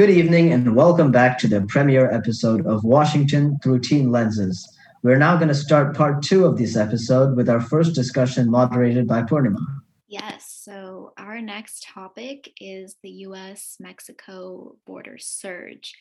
Good evening and welcome back to the premiere episode of Washington Through Teen Lenses. We're now going to start part two of this episode with our first discussion moderated by Purnima. Yes, so our next topic is the US Mexico border surge.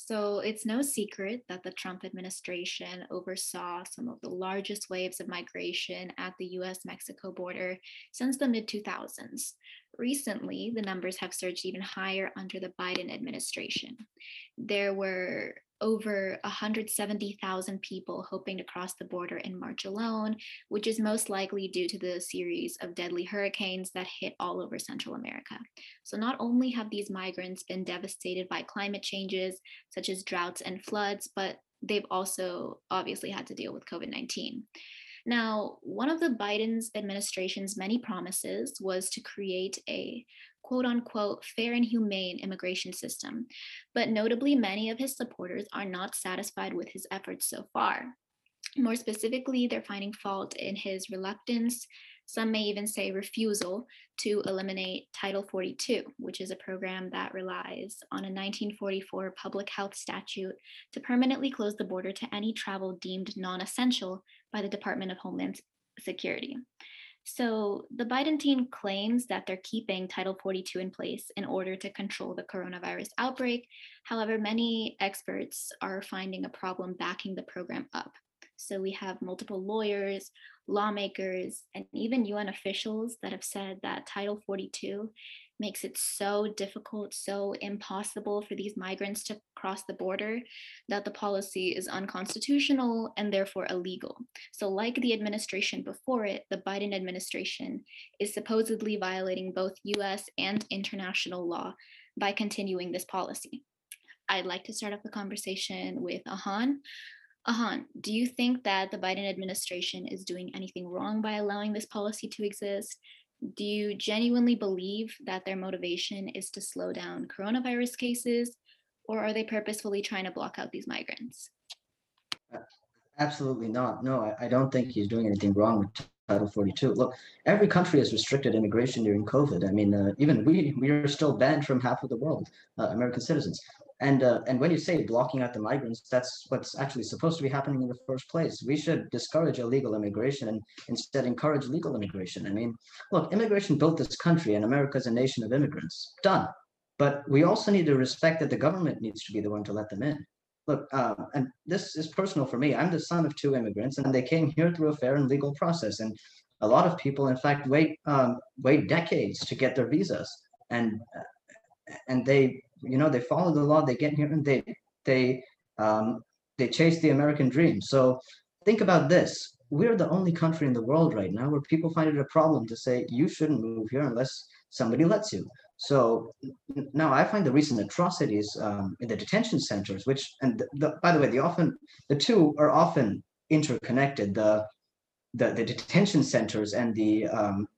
So it's no secret that the Trump administration oversaw some of the largest waves of migration at the US Mexico border since the mid 2000s. Recently, the numbers have surged even higher under the Biden administration. There were over 170,000 people hoping to cross the border in March alone, which is most likely due to the series of deadly hurricanes that hit all over Central America. So, not only have these migrants been devastated by climate changes, such as droughts and floods, but they've also obviously had to deal with COVID 19. Now, one of the Biden's administration's many promises was to create a quote unquote fair and humane immigration system. But notably, many of his supporters are not satisfied with his efforts so far. More specifically, they're finding fault in his reluctance, some may even say refusal, to eliminate Title 42, which is a program that relies on a 1944 public health statute to permanently close the border to any travel deemed non essential by the Department of Homeland Security. So the Biden team claims that they're keeping Title 42 in place in order to control the coronavirus outbreak. However, many experts are finding a problem backing the program up. So we have multiple lawyers, lawmakers, and even UN officials that have said that Title 42 makes it so difficult, so impossible for these migrants to cross the border that the policy is unconstitutional and therefore illegal. So, like the administration before it, the Biden administration is supposedly violating both US and international law by continuing this policy. I'd like to start off the conversation with Ahan. Ahan, do you think that the Biden administration is doing anything wrong by allowing this policy to exist? Do you genuinely believe that their motivation is to slow down coronavirus cases, or are they purposefully trying to block out these migrants? Absolutely not. No, I, don't think he's doing anything wrong with Title 42. Look, every country has restricted immigration during COVID. I mean, uh, even we we are still banned from half of the world, uh, American citizens. And uh, and when you say blocking out the migrants, that's what's actually supposed to be happening in the first place. We should discourage illegal immigration and instead encourage legal immigration. I mean, look, immigration built this country, and America is a nation of immigrants. Done. But we also need to respect that the government needs to be the one to let them in. Look, uh, and this is personal for me. I'm the son of two immigrants, and they came here through a fair and legal process. And a lot of people, in fact, wait um, wait decades to get their visas, and uh, and they you know they follow the law they get here and they they um, they chase the american dream. So think about this. We're the only country in the world right now where people find it a problem to say you shouldn't move here unless somebody lets you. So now i find the recent atrocities um, in the detention centers which and the, the, by the way the often the two are often interconnected the the, the detention centers and the um,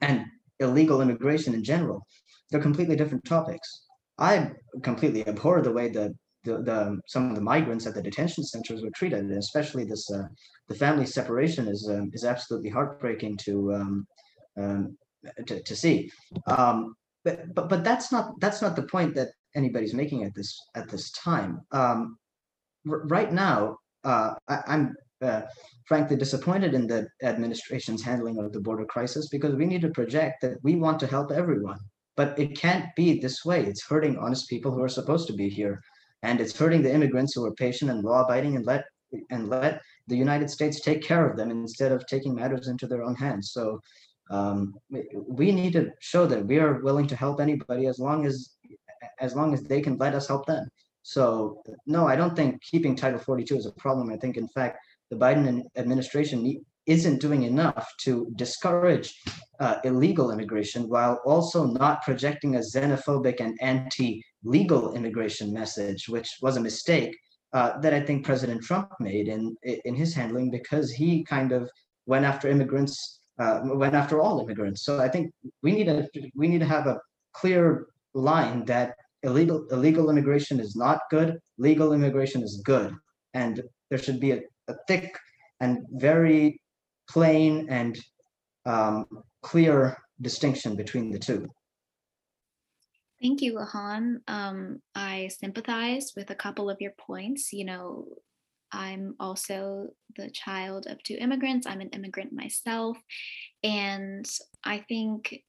and illegal immigration in general. They're completely different topics I completely abhor the way that the, the some of the migrants at the detention centers were treated, and especially this uh, the family separation is um, is absolutely heartbreaking to um, um, to, to see. Um, but, but but that's not that's not the point that anybody's making at this at this time. Um, r- right now, uh, I, am uh, frankly disappointed in the administration's handling of the border crisis because we need to project that we want to help everyone but it can't be this way. It's hurting honest people who are supposed to be here, and it's hurting the immigrants who are patient and law-abiding and let and let the United States take care of them instead of taking matters into their own hands. So um, we need to show that we are willing to help anybody as long as as long as they can let us help them. So no, I don't think keeping Title 42 is a problem. I think, in fact, the Biden administration isn't doing enough to discourage uh, illegal immigration while also not projecting a xenophobic and anti-legal immigration message, which was a mistake uh, that I think President Trump made in in his handling because he kind of went after immigrants, uh, went after all immigrants. So I think we need a we need to have a clear line that illegal illegal immigration is not good, legal immigration is good, and there should be a, a thick and very plain and um, clear distinction between the two. Thank you, Ahan. Um, I sympathize with a couple of your points. You know, I'm also the child of two immigrants. I'm an immigrant myself. And I think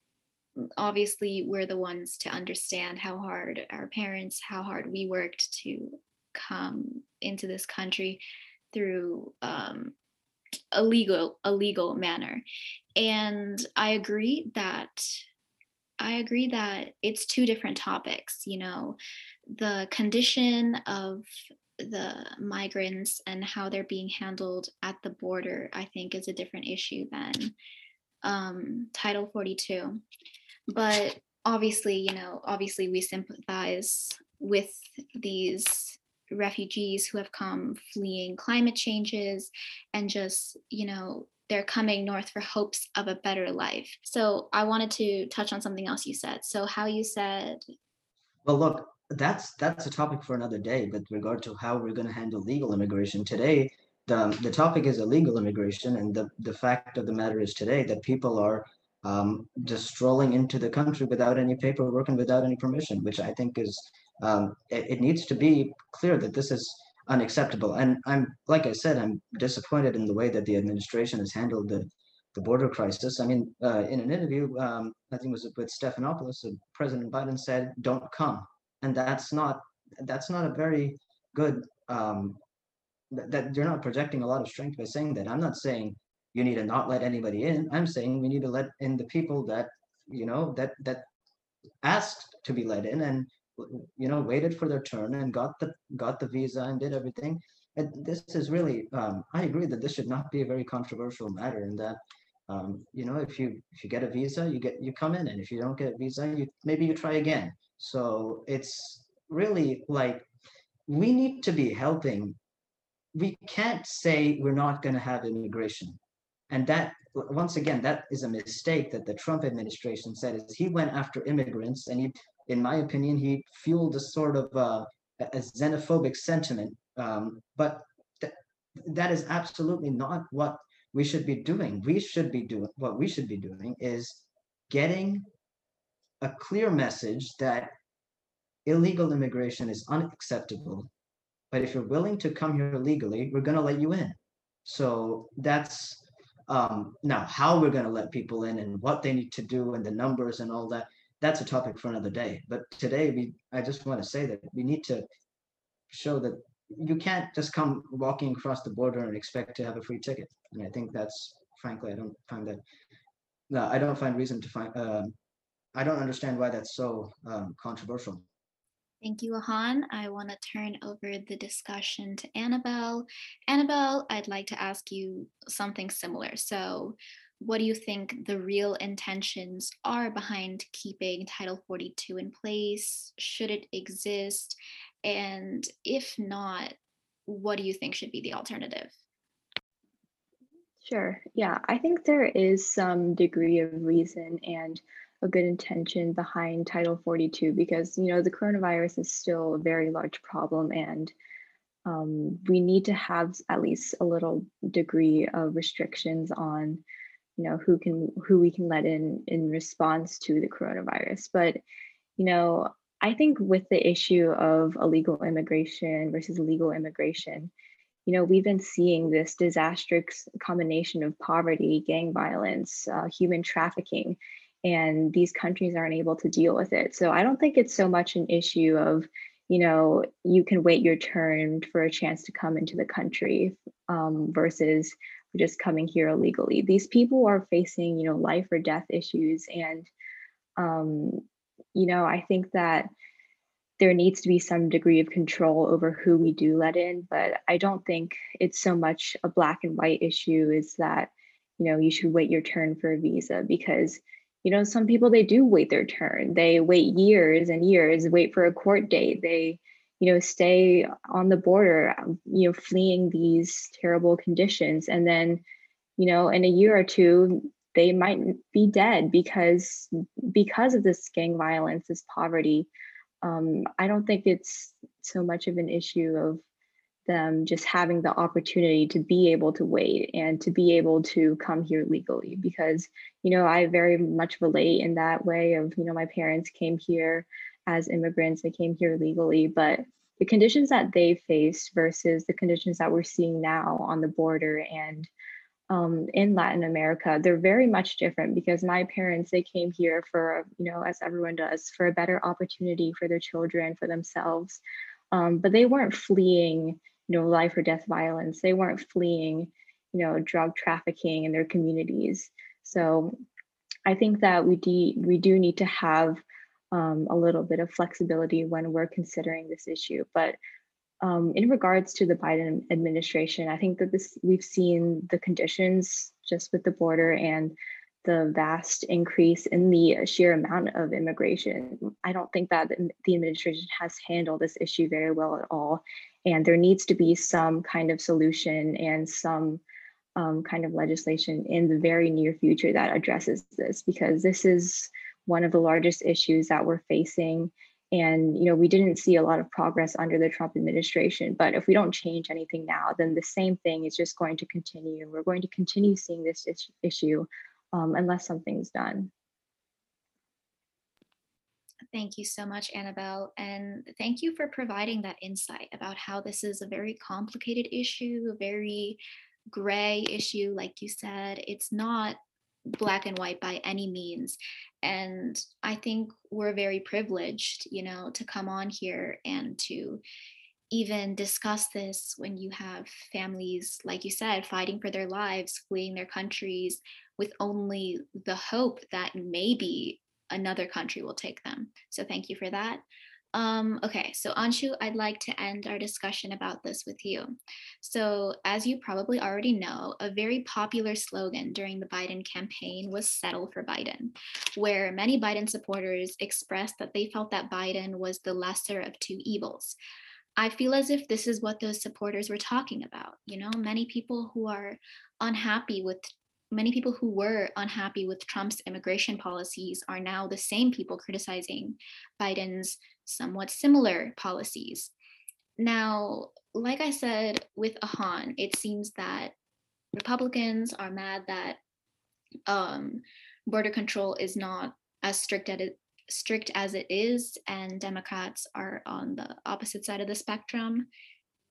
obviously we're the ones to understand how hard our parents, how hard we worked to come into this country through um, a legal a legal manner. And I agree that I agree that it's two different topics, you know, the condition of the migrants and how they're being handled at the border, I think is a different issue than um, Title 42. But obviously, you know, obviously we sympathize with these refugees who have come fleeing climate changes and just, you know, they're coming north for hopes of a better life. So I wanted to touch on something else you said. So how you said Well, look, that's that's a topic for another day with regard to how we're going to handle legal immigration. Today, the, the topic is illegal immigration and the, the fact of the matter is today that people are um, just strolling into the country without any paperwork and without any permission, which I think is um, it, it, needs to be clear that this is unacceptable. And I'm like I said, I'm disappointed in the way that the administration has handled the the border crisis. I mean, uh, in an interview, um, I think it was with Stephanopoulos, President Biden said, "Don't come," and that's not that's not a very good. Um, that you're not projecting a lot of strength by saying that. I'm not saying you need to not let anybody in. I'm saying we need to let in the people that you know that that asked to be let in and you know waited for their turn and got the got the visa and did everything. And this is really um, I agree that this should not be a very controversial matter and that um, you know if you if you get a visa you get you come in and if you don't get a visa you maybe you try again. So it's really like we need to be helping we can't say we're not going to have immigration and that, once again, that is a mistake that the Trump administration said is he went after immigrants and he, in my opinion, he fueled a sort of uh, a xenophobic sentiment. Um, but th- that is absolutely not what we should be doing. We should be doing what we should be doing is getting a clear message that illegal immigration is unacceptable. But if you're willing to come here legally, we're going to let you in. So that's um, now, how we're going to let people in and what they need to do and the numbers and all that, that's a topic for another day. But today, we I just want to say that we need to show that you can't just come walking across the border and expect to have a free ticket. And I think that's, frankly, I don't find that, no, I don't find reason to find, uh, I don't understand why that's so um, controversial. Thank you, Ahan. I want to turn over the discussion to Annabelle. Annabelle, I'd like to ask you something similar. So, what do you think the real intentions are behind keeping Title 42 in place? Should it exist? And if not, what do you think should be the alternative? Sure. Yeah, I think there is some degree of reason and a good intention behind Title 42 because you know the coronavirus is still a very large problem and um, we need to have at least a little degree of restrictions on you know who can who we can let in in response to the coronavirus but you know i think with the issue of illegal immigration versus legal immigration you know we've been seeing this disastrous combination of poverty gang violence uh, human trafficking and these countries aren't able to deal with it. So I don't think it's so much an issue of, you know, you can wait your turn for a chance to come into the country um, versus just coming here illegally. These people are facing, you know, life or death issues. And, um, you know, I think that there needs to be some degree of control over who we do let in. But I don't think it's so much a black and white issue is that, you know, you should wait your turn for a visa because you know some people they do wait their turn they wait years and years wait for a court date they you know stay on the border you know fleeing these terrible conditions. And then you know in a year or two they might be dead because because of this gang violence this poverty. Um, i don't think it's so much of an issue of them just having the opportunity to be able to wait and to be able to come here legally because you know i very much relate in that way of you know my parents came here as immigrants. They came here legally, but the conditions that they faced versus the conditions that we're seeing now on the border and um, in Latin America, they're very much different because my parents, they came here for, you know, as everyone does, for a better opportunity for their children, for themselves. Um, but they weren't fleeing, you know, life or death violence. They weren't fleeing, you know, drug trafficking in their communities. So I think that we, de- we do need to have um, a little bit of flexibility when we're considering this issue. But um, in regards to the Biden administration, I think that this we've seen the conditions just with the border and the vast increase in the sheer amount of immigration. I don't think that the administration has handled this issue very well at all. And there needs to be some kind of solution and some um, kind of legislation in the very near future that addresses this because this is one of the largest issues that we're facing and you know we didn't see a lot of progress under the trump administration but if we don't change anything now then the same thing is just going to continue we're going to continue seeing this issue um, unless something's done Thank you so much, Annabelle. And thank you for providing that insight about how this is a very complicated issue, a very gray issue. Like you said, it's not black and white by any means and i think we're very privileged you know to come on here and to even discuss this when you have families like you said fighting for their lives fleeing their countries with only the hope that maybe another country will take them. So thank you for that um, okay, so Anshu, I'd like to end our discussion about this with you. So, as you probably already know, a very popular slogan during the Biden campaign was settle for Biden, where many Biden supporters expressed that they felt that Biden was the lesser of two evils. I feel as if this is what those supporters were talking about. You know, many people who are unhappy with many people who were unhappy with Trump's immigration policies are now the same people criticizing Biden's somewhat similar policies. Now, like I said with Ahan, it seems that Republicans are mad that um, border control is not as strict as it strict as it is, and Democrats are on the opposite side of the spectrum.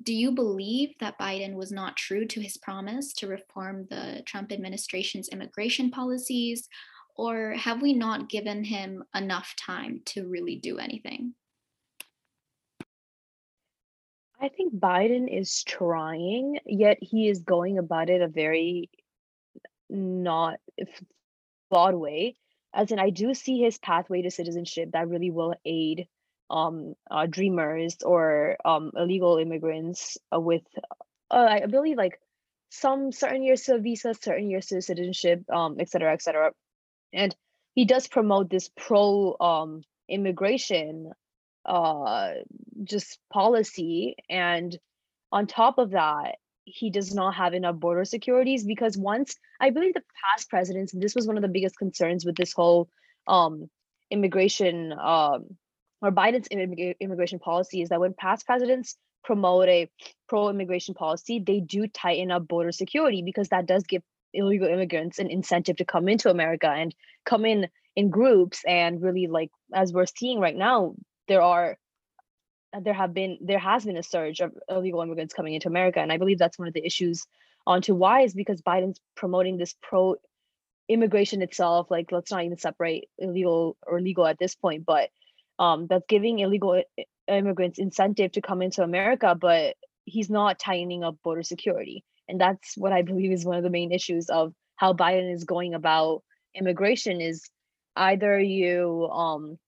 Do you believe that Biden was not true to his promise to reform the Trump administration's immigration policies, or have we not given him enough time to really do anything? I think Biden is trying, yet he is going about it a very not flawed way. As in, I do see his pathway to citizenship that really will aid um, uh, dreamers or um, illegal immigrants uh, with, uh, I believe, like some certain years to visa, certain years to citizenship, um, et cetera, et cetera. And he does promote this pro um, immigration uh just policy and on top of that he does not have enough border securities because once i believe the past presidents this was one of the biggest concerns with this whole um immigration um or biden's immigration policy is that when past presidents promote a pro-immigration policy they do tighten up border security because that does give illegal immigrants an incentive to come into america and come in in groups and really like as we're seeing right now there are there have been there has been a surge of illegal immigrants coming into America, and I believe that's one of the issues onto why is because Biden's promoting this pro immigration itself. Like, let's not even separate illegal or legal at this point, but um, that's giving illegal immigrants incentive to come into America, but he's not tightening up border security, and that's what I believe is one of the main issues of how Biden is going about immigration. Is either you um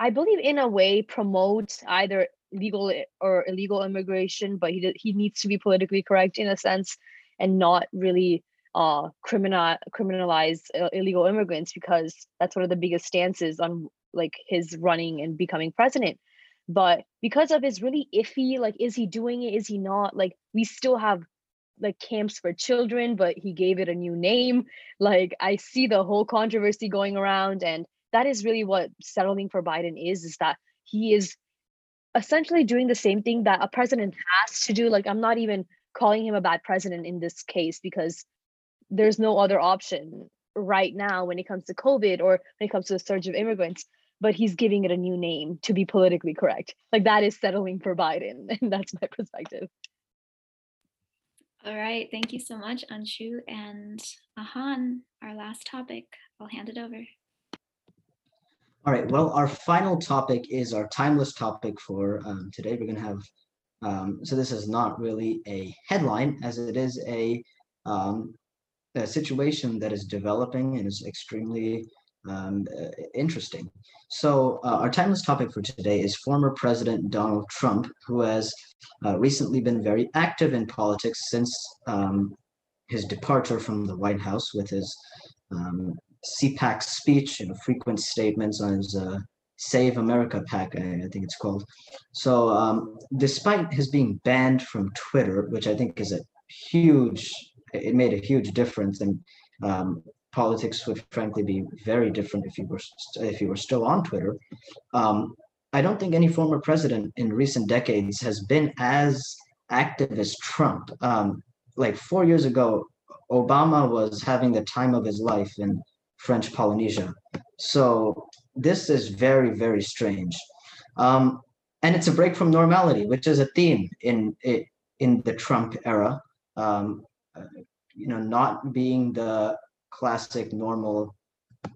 I believe in a way promotes either legal or illegal immigration, but he he needs to be politically correct in a sense and not really uh criminal criminalize illegal immigrants because that's one of the biggest stances on like his running and becoming president but because of his really iffy like is he doing it is he not like we still have like camps for children but he gave it a new name like i see the whole controversy going around and that is really what settling for Biden is, is that he is essentially doing the same thing that a president has to do. Like, I'm not even calling him a bad president in this case because there's no other option right now when it comes to COVID or when it comes to the surge of immigrants. But he's giving it a new name to be politically correct. Like that is settling for Biden, and that's my perspective. All right, thank you so much, Anshu and Ahan. Our last topic. I'll hand it over. All right. Well, our final topic is our timeless topic for um, today. We're going to have. Um, so this is not really a headline, as it is a, um, a situation that is developing and is extremely um, interesting. So uh, our timeless topic for today is former President Donald Trump, who has uh, recently been very active in politics since um, his departure from the White House with his um, CPAC speech and frequent statements on his uh, Save America PAC, I, I, think it's called. So um, despite his being banned from Twitter, which I think is a huge, it made a huge difference and um, politics would frankly be very different if you were if you were still on Twitter. Um, I don't think any former president in recent decades has been as active as Trump. Um, like four years ago, Obama was having the time of his life in French Polynesia. So this is very very strange, um, and it's a break from normality, which is a theme in in the Trump era. Um, uh, you know, not being the classic normal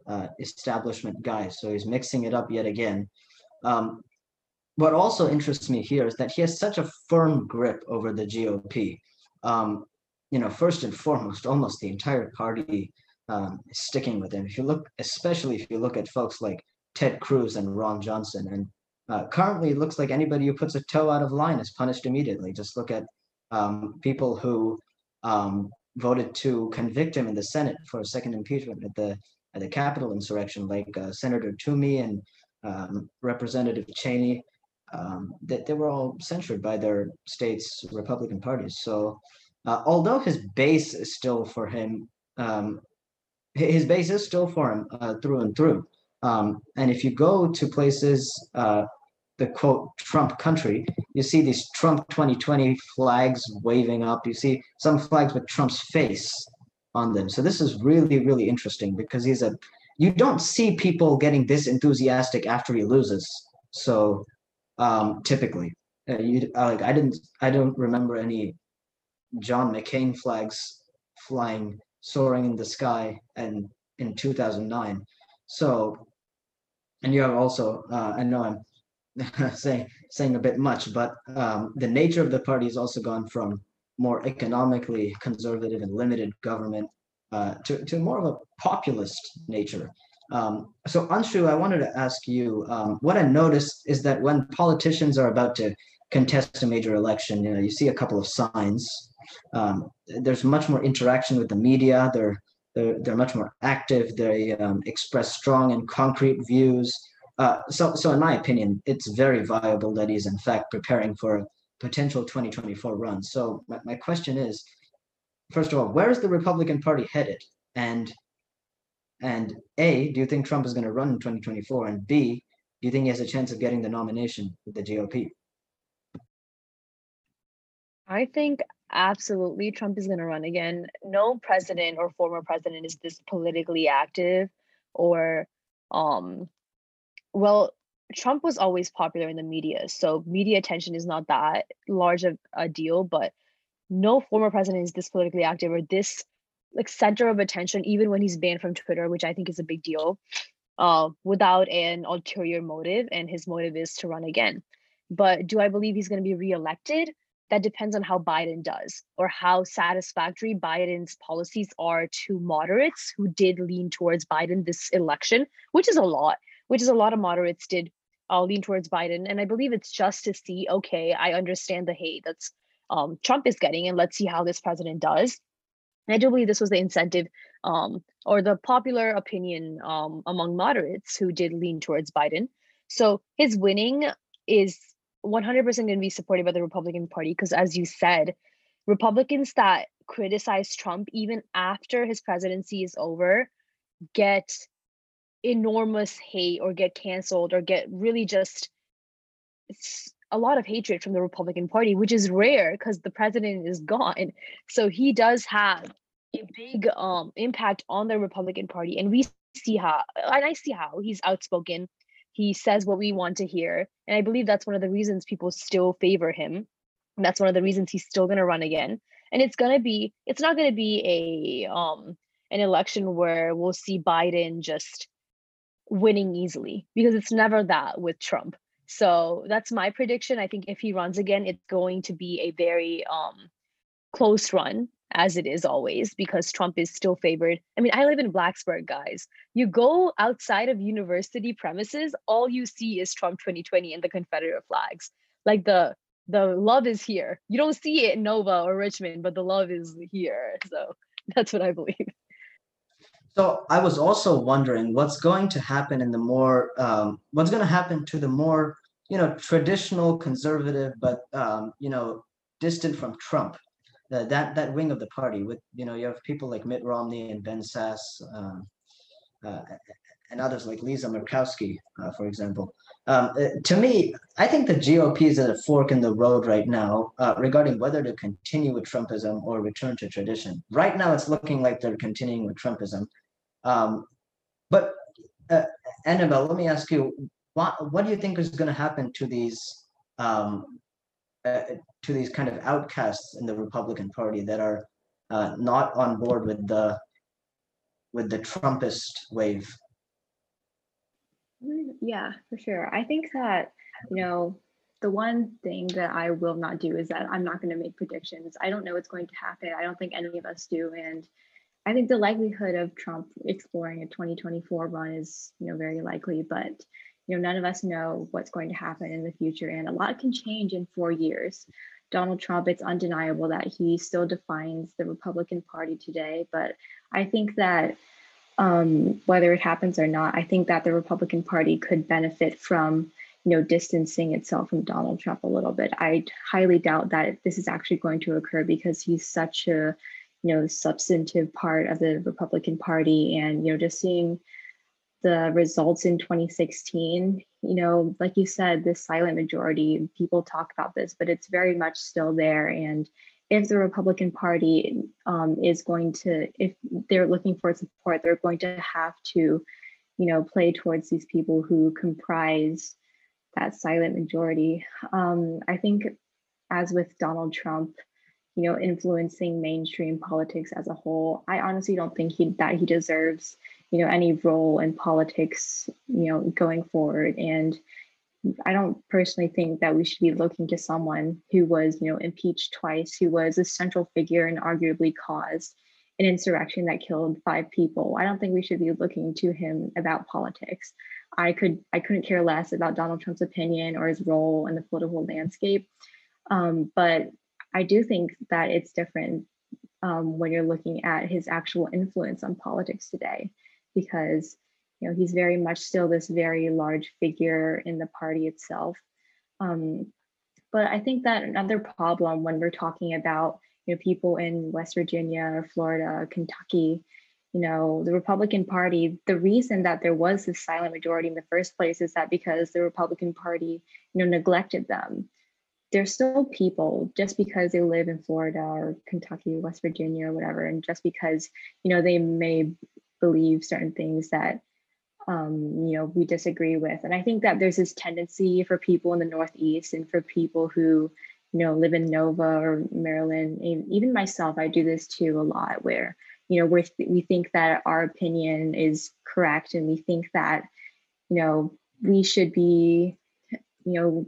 uh, establishment guy. So he's mixing it up yet again. Um, what also interests me here is that he has such a firm grip over the GOP. Um, you know, first and foremost, almost the entire party um, is sticking with him. If you look, especially if you look at folks like Ted Cruz and Ron Johnson, and uh, currently it looks like anybody who puts a toe out of line is punished immediately. Just look at um, people who um, voted to convict him in the Senate for a second impeachment at the at the Capitol insurrection, like uh, Senator Toomey and um, Representative Cheney, um, that they were all censured by their states' Republican parties. So, uh, although his base is still for him, um, his base is still for him uh, through and through. Um, and if you go to places uh, the quote Trump country, you see these Trump 2020 flags waving up. You see some flags with Trump's face on them. So this is really, really interesting because he's a you don't see people getting this enthusiastic after he loses. So um, typically, uh, you uh, like I didn't I don't remember any John McCain flags flying soaring in the sky and in 2009. So and you have also uh, I know I'm saying saying a bit much, but um, the nature of the party has also gone from more economically conservative and limited government uh, to, to more of a populist nature. Um, so Anshu, I wanted to ask you, um, what I noticed is that when politicians are about to contest a major election, you know, you see a couple of signs. Um, there's much more interaction with the media. They're they're, they're much more active. They um, express strong and concrete views. Uh, so, so in my opinion, it's very viable that he's in fact preparing for a potential 2024 run. So my, my question is, first of all, where is the Republican Party headed? And and A, do you think Trump is going to run in 2024? And B, do you think he has a chance of getting the nomination with the GOP? I think absolutely Trump is going to run again. No president or former president is this politically active or um well, Trump was always popular in the media, so media attention is not that large of a deal. But no former president is this politically active or this like center of attention, even when he's banned from Twitter, which I think is a big deal, uh, without an ulterior motive, and his motive is to run again. But do I believe he's going to be reelected? That depends on how Biden does or how satisfactory Biden's policies are to moderates who did lean towards Biden this election, which is a lot which is a lot of moderates did uh, lean towards Biden. And I believe it's just to see, okay, I understand the hate that's um, Trump is getting, and let's see how this president does. And I do believe this was the incentive um, or the popular opinion um, among moderates who did lean towards Biden. So his winning is 100% going to be supported by the Republican Party because, as you said, Republicans that criticize Trump even after his presidency is over get enormous hate or get canceled or get really just a lot of hatred from the Republican Party, which is rare because the president is gone. So he does have a big um, impact on the Republican Party, and we see how, and I see how he's outspoken He says what we want to hear. And I believe that's one of the reasons people still favor him. And that's one of the reasons he's still going to run again. And it's going to be, it's not going to be a, um, an election where we'll see Biden just winning easily because it's never that with Trump. So that's my prediction. I think if he runs again, it's going to be a very um, close run as it is always because Trump is still favored. I mean, I live in Blacksburg, guys. You go outside of university premises, all you see is Trump 2020 and the Confederate flags. Like the the love is here. You don't see it in Nova or Richmond, but the love is here. So that's what I believe. So I was also wondering what's going to happen in the more um, what's going to happen to the more you know traditional conservative but um, you know distant from Trump that that wing of the party with you know you have people like Mitt Romney and Ben Sasse um, uh, and others like Lisa Murkowski, uh, for example. Um, uh, to me, I think the GOP is at a fork in the road right now uh, regarding whether to continue with Trumpism or return to tradition. Right now, it's looking like they're continuing with Trumpism. Um, but uh, Annabelle, let me ask you, what, what do you think is going to happen to these um, uh, to these kind of outcasts in the Republican Party that are uh, not on board with the with the Trumpist wave? Yeah, for sure. I think that you know the one thing that I will not do is that I'm not going to make predictions. I don't know what's going to happen. I don't think any of us do, and I think the likelihood of Trump exploring a 2024 run is, you know, very likely, but you know, none of us know what's going to happen in the future, and a lot can change in four years. Donald Trump, it's undeniable that he still defines the Republican Party today, but I think that um, whether it happens or not, I think that the Republican Party could benefit from you know distancing itself from Donald Trump a little bit. I highly doubt that this is actually going to occur because he's such a you know substantive part of the Republican Party, and you know just seeing the results in 2016 you know like you said this silent majority people talk about this but it's very much still there. And if the republican party um, is going to if they're looking for support they're going to have to you know play towards these people who comprise that silent majority. Um, i think as with donald trump you know, influencing mainstream politics as a whole. I honestly don't think he that he deserves, you know, any role in politics, you know, going forward. And I don't personally think that we should be looking to someone who was, you know, impeached twice, who was a central figure and arguably caused an insurrection that killed five people. I don't think we should be looking to him about politics. I could I couldn't care less about Donald Trump's opinion or his role in the political landscape. Um, but I do think that it's different um, when you're looking at his actual influence on politics today, because you know he's very much still this very large figure in the party itself. Um, but I think that another problem when we're talking about you know people in West Virginia or Florida, or Kentucky, you know the Republican Party. The reason that there was this silent majority in the first place is that because the Republican Party you know neglected them they're still people just because they live in Florida or Kentucky, West Virginia, or whatever, and just because you know they may believe certain things that um, you know we disagree with. And I think that there's this tendency for people in the Northeast and for people who you know live in Nova or Maryland, and even myself, I do this too a lot, where you know we we think that our opinion is correct, and we think that you know we should be you know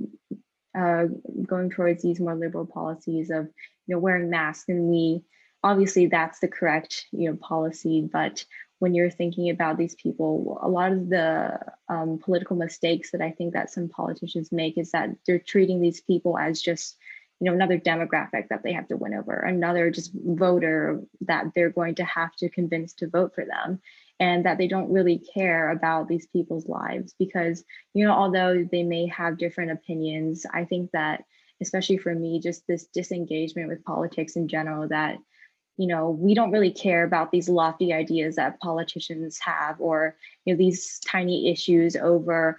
uh, going towards these more liberal policies of you know wearing masks. And we obviously that's the correct you know policy. But when you're thinking about these people a lot of the um, political mistakes that i think that some politicians make is that they're treating these people as just you know another demographic that they have to win over another just voter that they're going to have to convince to vote for them and that they don't really care about these people's lives because you know although they may have different opinions i think that especially for me just this disengagement with politics in general that you know we don't really care about these lofty ideas that politicians have or you know these tiny issues over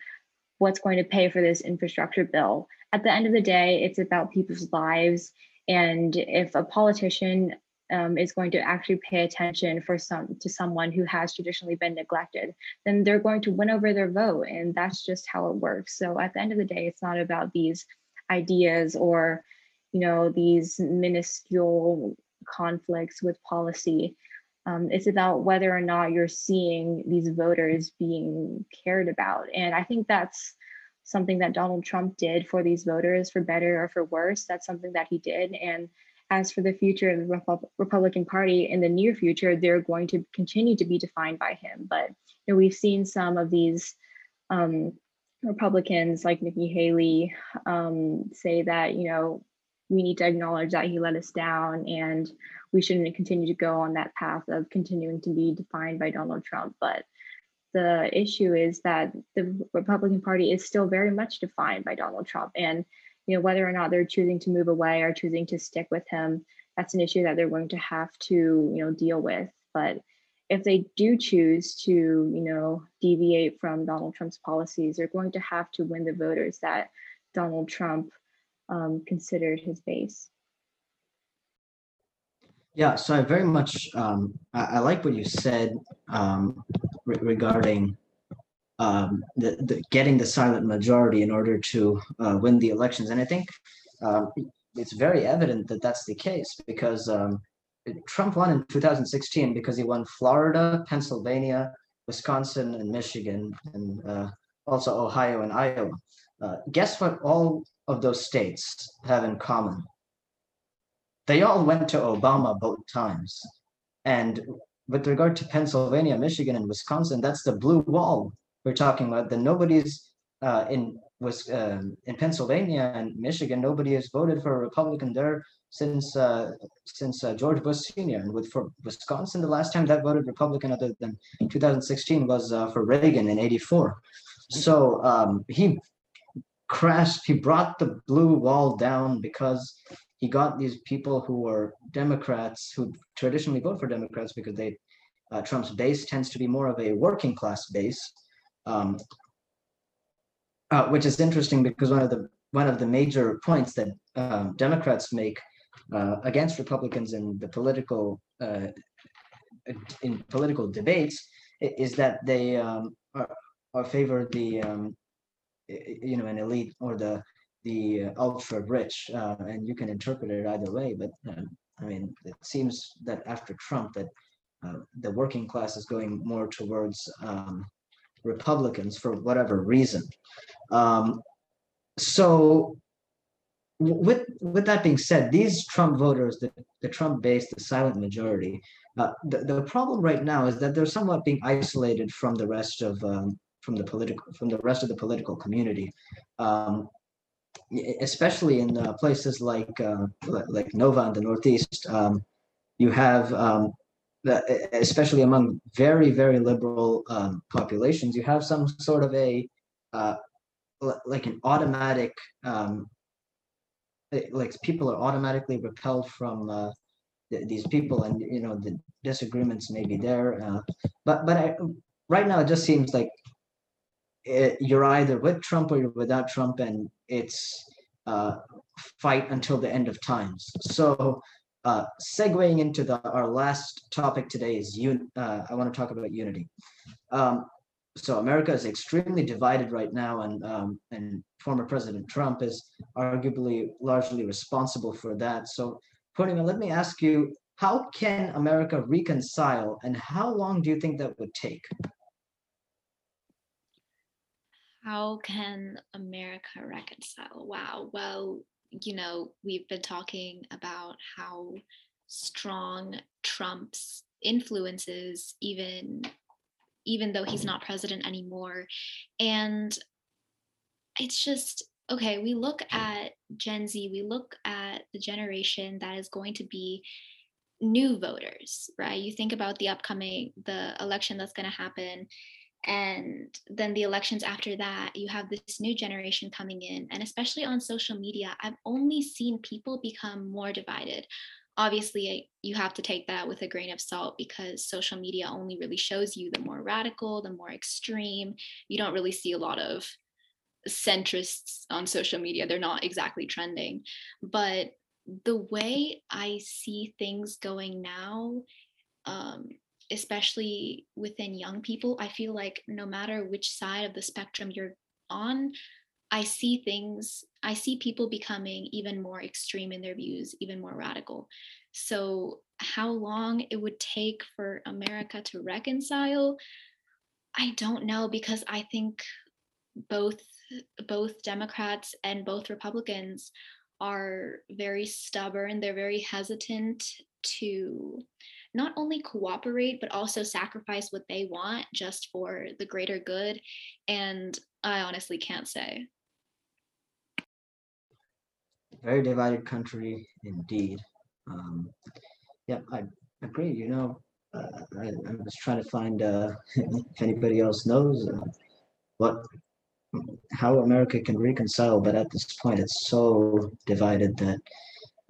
what's going to pay for this infrastructure bill. At the end of the day it's about people's lives and if a politician um, is going to actually pay attention for some to someone who has traditionally been neglected, then they're going to win over their vote, and that's just how it works. So at the end of the day, it's not about these ideas or, you know, these minuscule conflicts with policy. Um, it's about whether or not you're seeing these voters being cared about, and I think that's something that Donald Trump did for these voters, for better or for worse. That's something that he did, and as for the future of the Republican Party in the near future, they're going to continue to be defined by him. But you know, we've seen some of these um, Republicans like Nikki Haley um, say that you know we need to acknowledge that he let us down and we shouldn't continue to go on that path of continuing to be defined by Donald Trump. But the issue is that the Republican Party is still very much defined by Donald Trump. And you know whether or not they're choosing to move away or choosing to stick with him that's an issue that they're going to have to you know deal with. But if they do choose to you know deviate from donald trump's policies they're going to have to win the voters that donald trump um, considered his base. Yeah, so I very much um, I, I like what you said um, re- regarding um, the, the getting the silent majority in order to uh, win the elections, and I think um, it's very evident that that's the case because um, Trump won in 2016 because he won Florida, Pennsylvania, Wisconsin, and Michigan, and uh, also Ohio and Iowa. Uh, guess what? All of those states have in common they all went to Obama both times. And with regard to Pennsylvania, Michigan, and Wisconsin, that's the blue wall we're talking about. That nobody's uh, in was um, in Pennsylvania and Michigan, nobody has voted for a Republican there since uh, since uh, George Bush Senior. And with for Wisconsin, the last time that voted Republican other than 2016 was uh, for Reagan in '84. So um, he crashed. He brought the blue wall down because he got these people who were Democrats who traditionally vote for Democrats because they uh, Trump's base tends to be more of a working class base, um, uh, which is interesting because one of the one of the major points that um, Democrats make uh, against Republicans in the political uh, in political debates is that they um, are, are favor the um, you know an elite or the the ultra rich, uh, and you can interpret it either way. But um, I mean, it seems that after Trump, that uh, the working class is going more towards um, Republicans for whatever reason. Um, so, with with that being said, these Trump voters, the, the Trump base, the silent majority, uh, the, the problem right now is that they're somewhat being isolated from the rest of um, from the political from the rest of the political community. Um, especially in uh, places like uh, like Nova in the Northeast, um, you have um, especially among very very liberal um, populations, you have some sort of a uh, like an automatic um, like people are automatically repelled from uh, th- these people, and you know the disagreements may be there, uh, but but I, right now it just seems like it, you're either with Trump or you're without Trump, and it's uh, fight until the end of times. So, uh, segueing into the, our last topic today is un, uh, I want to talk about unity. Um, so America is extremely divided right now, and um, and former President Trump is arguably largely responsible for that. So, Purnima, let me ask you: How can America reconcile, and how long do you think that would take? How can America reconcile? Wow. Well, you know, we've been talking about how strong Trump's influences even even though he's not president anymore. And it's just okay, we look at Gen Z, we look at the generation that is going to be new voters, right? You think about the upcoming the election that's going to happen and then the elections after that you have this new generation coming in. And especially on social media i've only seen people become more divided. Obviously you have to take that with a grain of salt because social media only really shows you the more radical the more extreme. You don't really see a lot of centrists on social media. They're not exactly trending. But the way I see things going now, um, especially within young people, I feel like no matter which side of the spectrum you're on, I see things, I see people becoming even more extreme in their views, even more radical. So, how long it would take for America to reconcile, I don't know because I think both both Democrats and both Republicans are very stubborn. They're very hesitant to not only cooperate, but also sacrifice what they want just for the greater good. And I honestly can't say. Very divided country indeed. Um, yeah, I agree. You know, uh, I, was trying to find uh, if anybody else knows uh, what how America can reconcile, but at this point, it's so divided that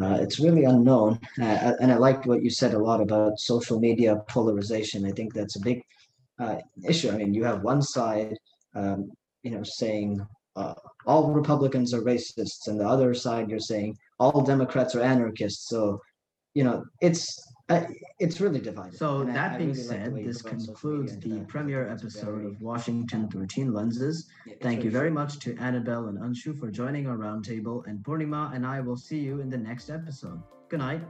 uh, it's really unknown. Uh, and I liked what you said a lot about social media polarization. I think that's a big uh, issue. I mean, you have one side, um, you know, saying uh, all Republicans are racists, and the other side you're saying all Democrats are anarchists. So, you know, it's uh, it's really divided. So and that I, being I really said, like this concludes the premiere episode very, of Washington 13 Lenses. Yeah, Thank you very much to Annabelle and Anshu for joining our roundtable, and Purnima and I will see you in the next episode. Good night.